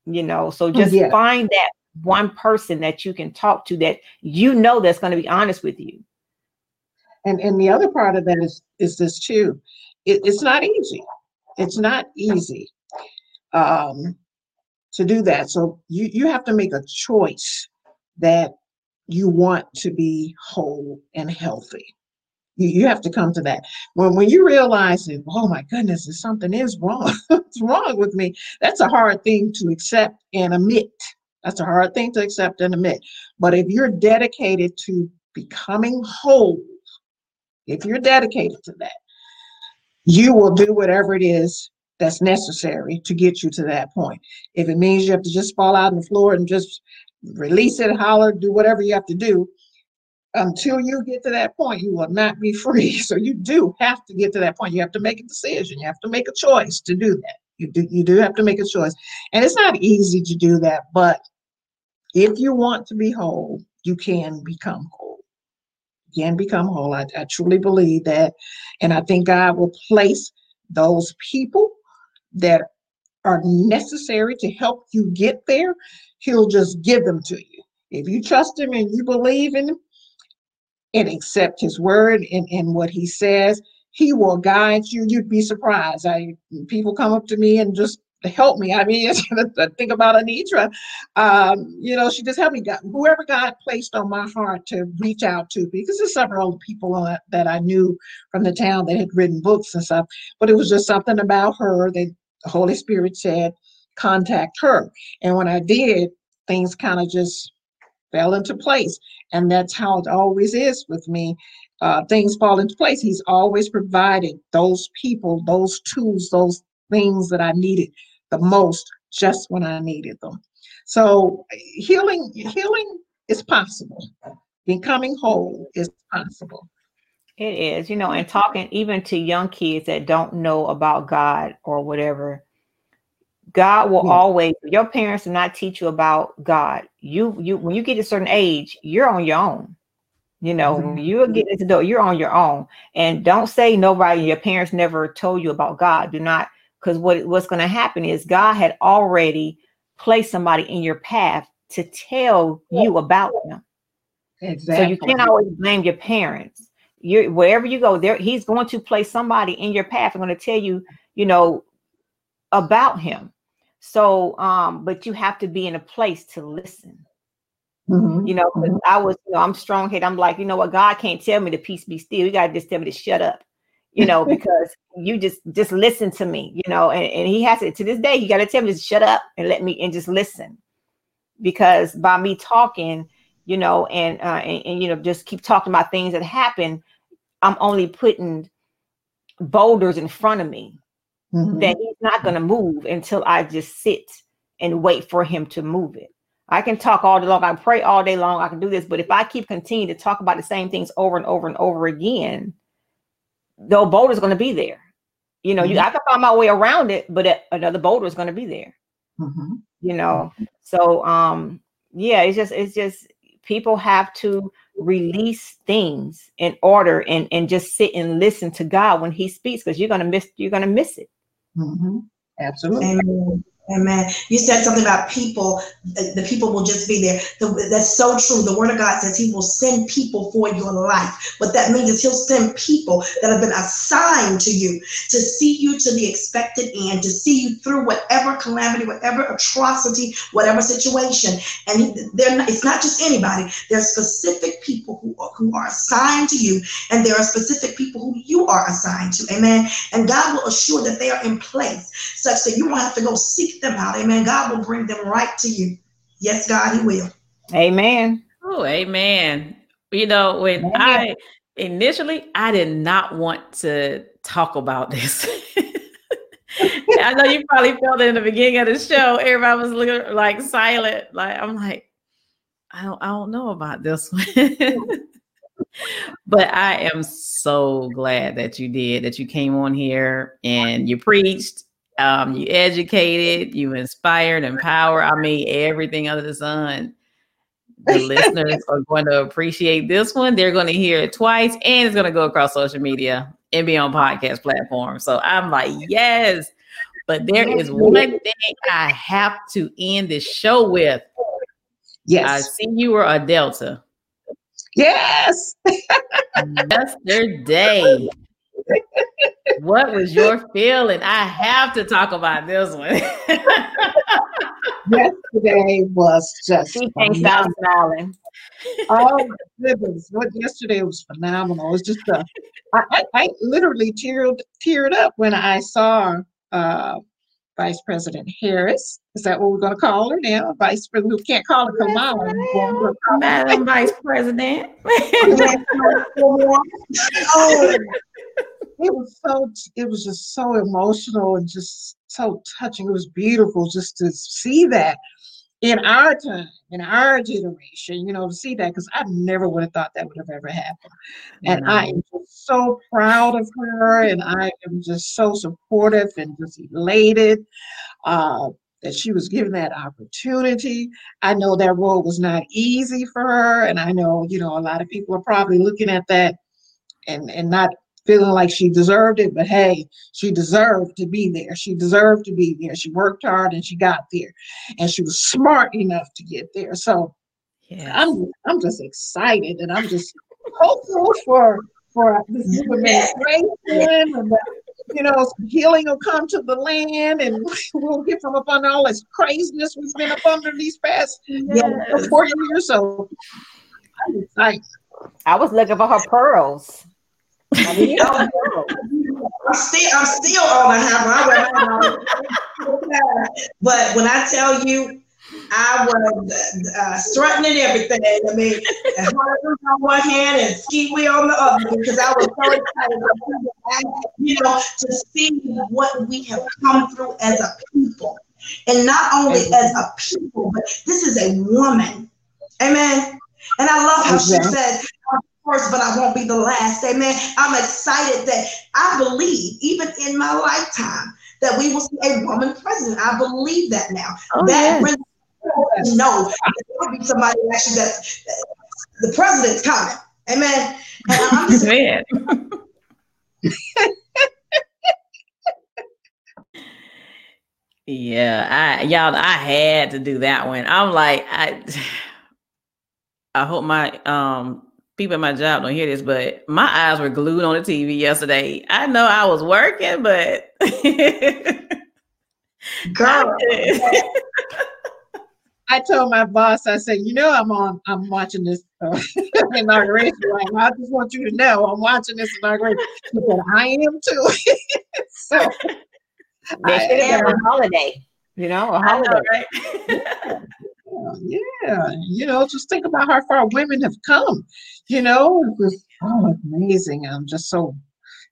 you know so just Yeah. find that one person that you can talk to that you know that's going to be honest with you And and the other part of that is is this too. It, it's not easy. It's not easy um, to do that. So you you have to make a choice that you want to be whole and healthy. You, you have to come to that. When when you realize that, oh my goodness, if something is wrong, what's wrong with me? That's a hard thing to accept and admit. That's a hard thing to accept and admit. But if you're dedicated to becoming whole, if you're dedicated to that, you will do whatever it is that's necessary to get you to that point. If it means you have to just fall out on the floor and just release it, holler, do whatever you have to do, until you get to that point, you will not be free. So you do have to get to that point. You have to make a decision. You have to make a choice to do that. You do you do have to make a choice. And it's not easy to do that, but if you want to be whole, you can become whole. You can become whole. I, I truly believe that. And I think God will place those people that are necessary to help you get there. He'll just give them to you. If you trust him and you believe in him and accept his word and, and what he says, he will guide you. You'd be surprised. I people come up to me and just help me. I mean, I think about Anitra. Um, you know, she just helped me. God, whoever God placed on my heart to reach out to, because there's several people that I knew from the town that had written books and stuff, but it was just something about her that the Holy Spirit said, contact her. And when I did, things kind of just fell into place. And that's how it always is with me. Uh, things fall into place. He's always provided those people, those tools, those things that I needed the most just when I needed them. So healing, healing is possible. Becoming whole is possible. It is, you know, and talking even to young kids that don't know about God or whatever. God will yeah. always your parents do not teach you about God. You you when you get a certain age, you're on your own. You know, mm-hmm. you get into the you're on your own. And don't say nobody, your parents never told you about God. Do not because what, what's going to happen is God had already placed somebody in your path to tell you about them. Exactly. So you can't always blame your parents. You wherever you go, there he's going to place somebody in your path. I'm going to tell you, you know, about him. So, um, but you have to be in a place to listen. Mm-hmm. You know, mm-hmm. I was, you know, I'm strong head. I'm like, you know what, God can't tell me to peace be still. You gotta just tell me to shut up you know, because you just just listen to me, you know, and, and he has it to this day. You got to tell me to shut up and let me and just listen, because by me talking, you know, and uh, and, and you know, just keep talking about things that happen, I'm only putting boulders in front of me mm-hmm. that he's not going to move until I just sit and wait for him to move it. I can talk all day long. I pray all day long. I can do this, but if I keep continuing to talk about the same things over and over and over again, the boulder is going to be there. You know, mm-hmm. you I can find my way around it, but another boulder is going to be there. Mm-hmm. You know, so um, yeah, it's just it's just people have to release things in order and and just sit and listen to God when He speaks because you're gonna miss you're gonna miss it. Mm-hmm. Absolutely. Amen. Amen. You said something about people, uh, the people will just be there. The, that's so true. The word of God says he will send people for your life. What that means is he'll send people that have been assigned to you to see you to the expected end, to see you through whatever calamity, whatever atrocity, whatever situation. And they're not, it's not just anybody. There's specific people who are, who are assigned to you, and there are specific people who you are assigned to. Amen. And God will assure that they are in place such that you won't have to go seek them out. Amen. God will bring them right to you. Yes, God, He will. Amen. Oh, amen. You know, when amen. I initially I did not want to talk about this. I know you probably felt it in the beginning of the show. Everybody was looking like silent. Like I'm like, I don't, I don't know about this one. but I am so glad that you did, that you came on here and you preached um, you educated, you inspired, empower. I mean, everything under the sun. The listeners are going to appreciate this one. They're going to hear it twice, and it's going to go across social media and be on podcast platforms. So I'm like, yes. But there is one thing I have to end this show with. Yes. I see you were a Delta. Yes. Yesterday what was your feeling? I have to talk about this one. yesterday was just she can't stop smiling. Oh goodness, what yesterday was phenomenal. It's just uh, I, I, literally teared teared up when I saw uh, Vice President Harris. Is that what we're going to call her now? Vice President. We can't call her Kamala. Madam Vice President. oh, it was so it was just so emotional and just so touching. It was beautiful just to see that. in our time, in our generation, you know, to see that because I never would have thought that would have ever happened. And I am just so proud of her, and I am just so supportive and just elated uh, that she was given that opportunity. I know that role was not easy for her, and I know, you know, a lot of people are probably looking at that and and not feeling like she deserved it, but hey, she deserved to be there. She deserved to be there. She worked hard and she got there, and she was smart enough to get there. So yeah, I'm I'm just excited and I'm just hopeful for for this new administration and that, you know healing will come to the land and we'll get from up under all this craziness we've been up under these past yes. 40 years. So I'm excited. I was looking for her pearls. I mean, I'm still, I'm still on the hammer. but when I tell you, I was uh, strutting and everything. I mean, on one hand and Skee-Wee on the other because I was so excited, you know, to see what we have come through as a people, and not only as a people, but this is a woman. Amen. And I love how she said, first, but I won't be the last. Amen. I'm excited that I believe, even in my lifetime, that we will see a woman president. I believe that now. Oh, that yes. no, there will be somebody actually that the president's coming. Amen. And I'm just, Man. yeah, I y'all, I had to do that one. I'm like, I I hope my um people at my job don't hear this, but my eyes were glued on the TV yesterday. I know I was working, but girl. I told my boss, I said, you know, I'm on, I'm watching this uh, inauguration right now. I just want you to know I'm watching this inauguration. She said, I am too. so they should have been a holiday, you know, a holiday. Know, right? yeah, you know, just think about how far women have come. You know, it was oh, amazing. I'm just so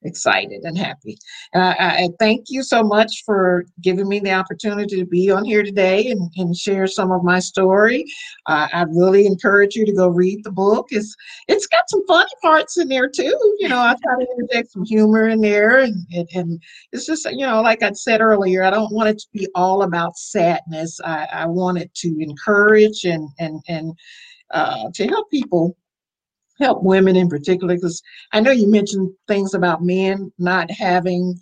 excited and happy. Uh, I thank you so much for giving me the opportunity to be on here today and, and share some of my story. Uh, I really encourage you to go read the book. It's it's got some funny parts in there too. You know, I try to interject some humor in there, and, and, and it's just you know, like I said earlier, I don't want it to be all about sadness. I, I want it to encourage and and and uh, to help people help women in particular because i know you mentioned things about men not having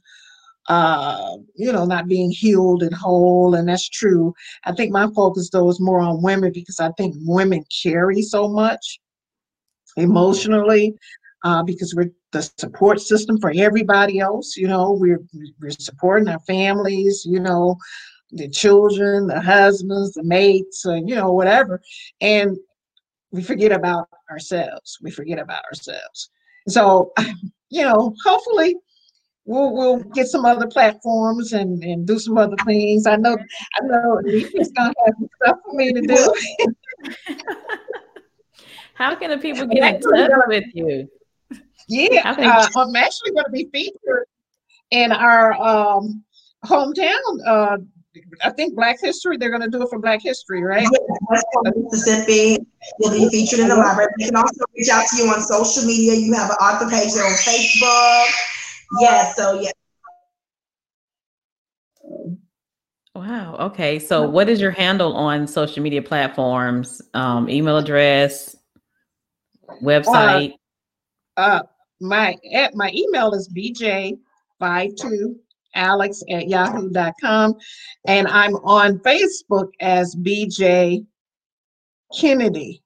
uh, you know not being healed and whole and that's true. I think my focus though is more on women because i think women carry so much emotionally uh, because we're the support system for everybody else you know? We're we're supporting our families you know the children the husbands the mates uh, you know whatever. And we forget about ourselves. We forget about ourselves. So, you know, hopefully we'll we'll get some other platforms and, and do some other things. I know I know Alicia's gonna have some stuff for me to do. How can the people get in touch with you? Yeah, uh, I'm actually going to be featured in our um, hometown uh, I think Black History, they're going to do it for Black History, right? Yeah, Mississippi. You'll be featured in the library. You can also reach out to you on social media. You have an author page there on Facebook. Yeah, so yeah. Wow. Okay. So, what is your handle on social media platforms? Um, email address, website. Uh, uh my at my email is bj52 alex at yahoo.com. And I'm on Facebook as BJ Kennedy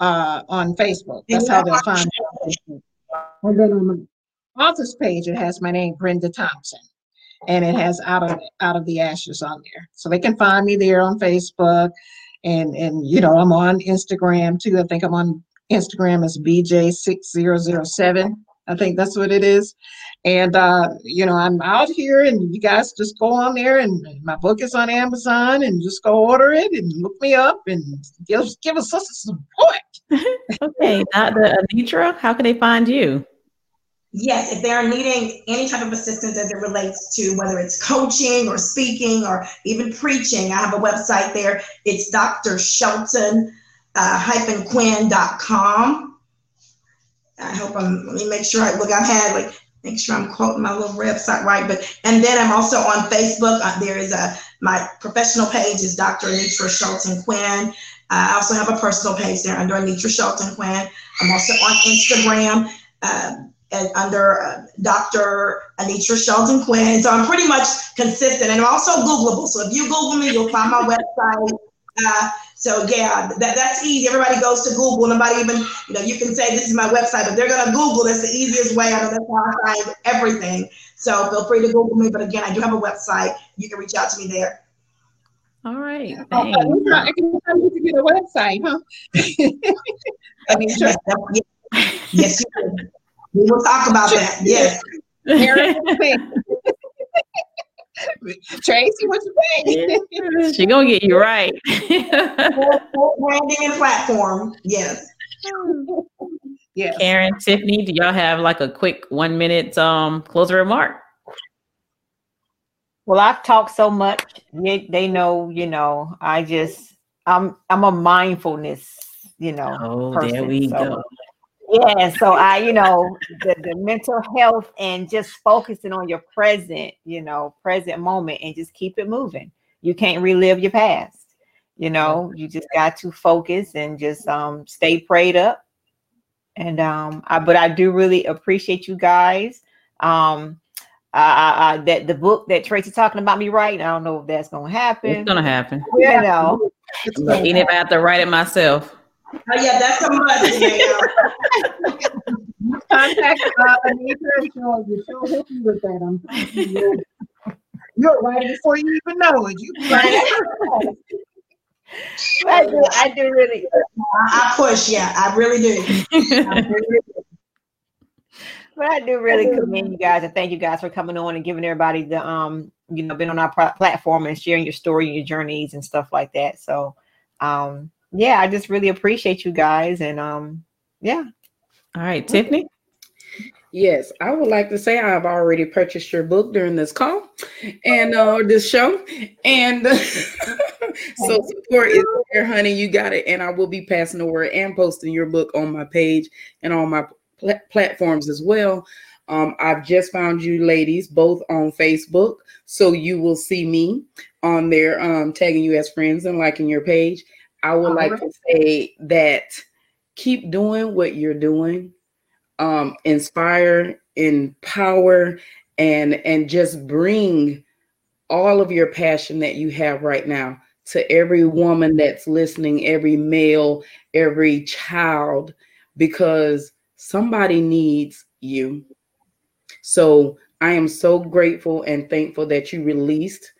uh, on Facebook. That's how they'll find me. And then on the office page, it has my name, Brenda Thompson. And it has out of out of the ashes on there. So they can find me there on Facebook. And and you know, I'm on Instagram too. I think I'm on Instagram as BJ6007. I think that's what it is. And uh, you know, I'm out here, and you guys just go on there, and my book is on Amazon, and just go order it and look me up and give give us some support. okay, Dr. Anitra, how can they find you? Yes, if they're needing any type of assistance as it relates to whether it's coaching or speaking or even preaching, I have a website there. It's Dr. Shelton uh, Quinn.com. I hope I'm, let me make sure I look, I've had like, make sure I'm quoting my little website right. But, and then I'm also on Facebook. Uh, there is a, my professional page is Dr. Anitra Shelton Quinn. Uh, I also have a personal page there under Anitra Shelton Quinn. I'm also on Instagram. Uh, and under uh, Dr. Anitra Shelton Quinn. So I'm pretty much consistent and also Googleable. So if you Google me, you'll find my website. Uh, so yeah, that, that's easy. Everybody goes to Google. Nobody even, you know, you can say this is my website, but they're gonna Google. That's the easiest way. I know that's how I find everything. So feel free to Google me. But again, I do have a website. You can reach out to me there. All right. Oh, I can tell you to get a website, huh? I mean, sure. yes, we will talk about that. Yes. Tracy, what you think? she gonna get you right. Branding and platform. Yes. Yes. Karen, Tiffany, do y'all have like a quick one minute um closing remark? Well, I've talked so much. They, they know, you know, I just I'm I'm a mindfulness, you know. Oh, person, there we so. go. Yeah, so I, you know, the, the mental health and just focusing on your present, you know, present moment and just keep it moving. You can't relive your past. You know, you just got to focus and just um stay prayed up. And um I but I do really appreciate you guys. Um I, I, that the book that Tracy talking about me writing, I don't know if that's gonna happen. It's gonna happen. You know. Even if I have to write it myself. Oh yeah, that's a must. Contact uh, Anitra She'll, she'll help you with that. I'm you're, you're right before you even know it. You right. I do. I do really. I push. Yeah, I really do. but I do really commend you guys and thank you guys for coming on and giving everybody the um you know been on our platform and sharing your story and your journeys and stuff like that. So um yeah, I just really appreciate you guys. And um, yeah. All right, Tiffany. Yes, I would like to say I've already purchased your book during this call and uh this show. And so support is there, honey. You got it. And I will be passing the word and posting your book on my page and on my pl- platforms as well. Um, I've just found you ladies both on Facebook. So you will see me on there, um, tagging you as friends and liking your page. I would All like right. to say that keep doing what you're doing. Um, inspire, empower, and and just bring all of your passion that you have right now to every woman that's listening, every male, every child, because somebody needs you. So I am so grateful and thankful that you released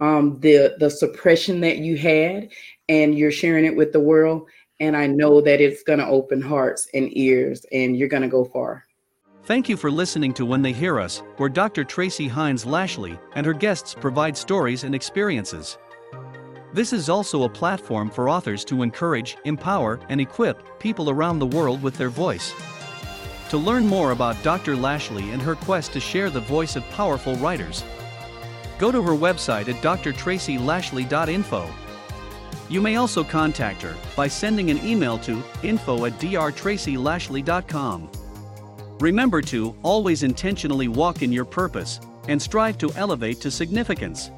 um, the the suppression that you had and you're sharing it with the world. And I know that it's going to open hearts and ears, and you're going to go far. Thank you for listening to When They Hear Us, where Dr. Tracy Hines Lashley and her guests provide stories and experiences. This is also a platform for authors to encourage, empower, and equip people around the world with their voice. To learn more about Dr. Lashley and her quest to share the voice of powerful writers, go to her website at drtracylashley.info. You may also contact her by sending an email to info at drtracylashley.com. Remember to always intentionally walk in your purpose and strive to elevate to significance.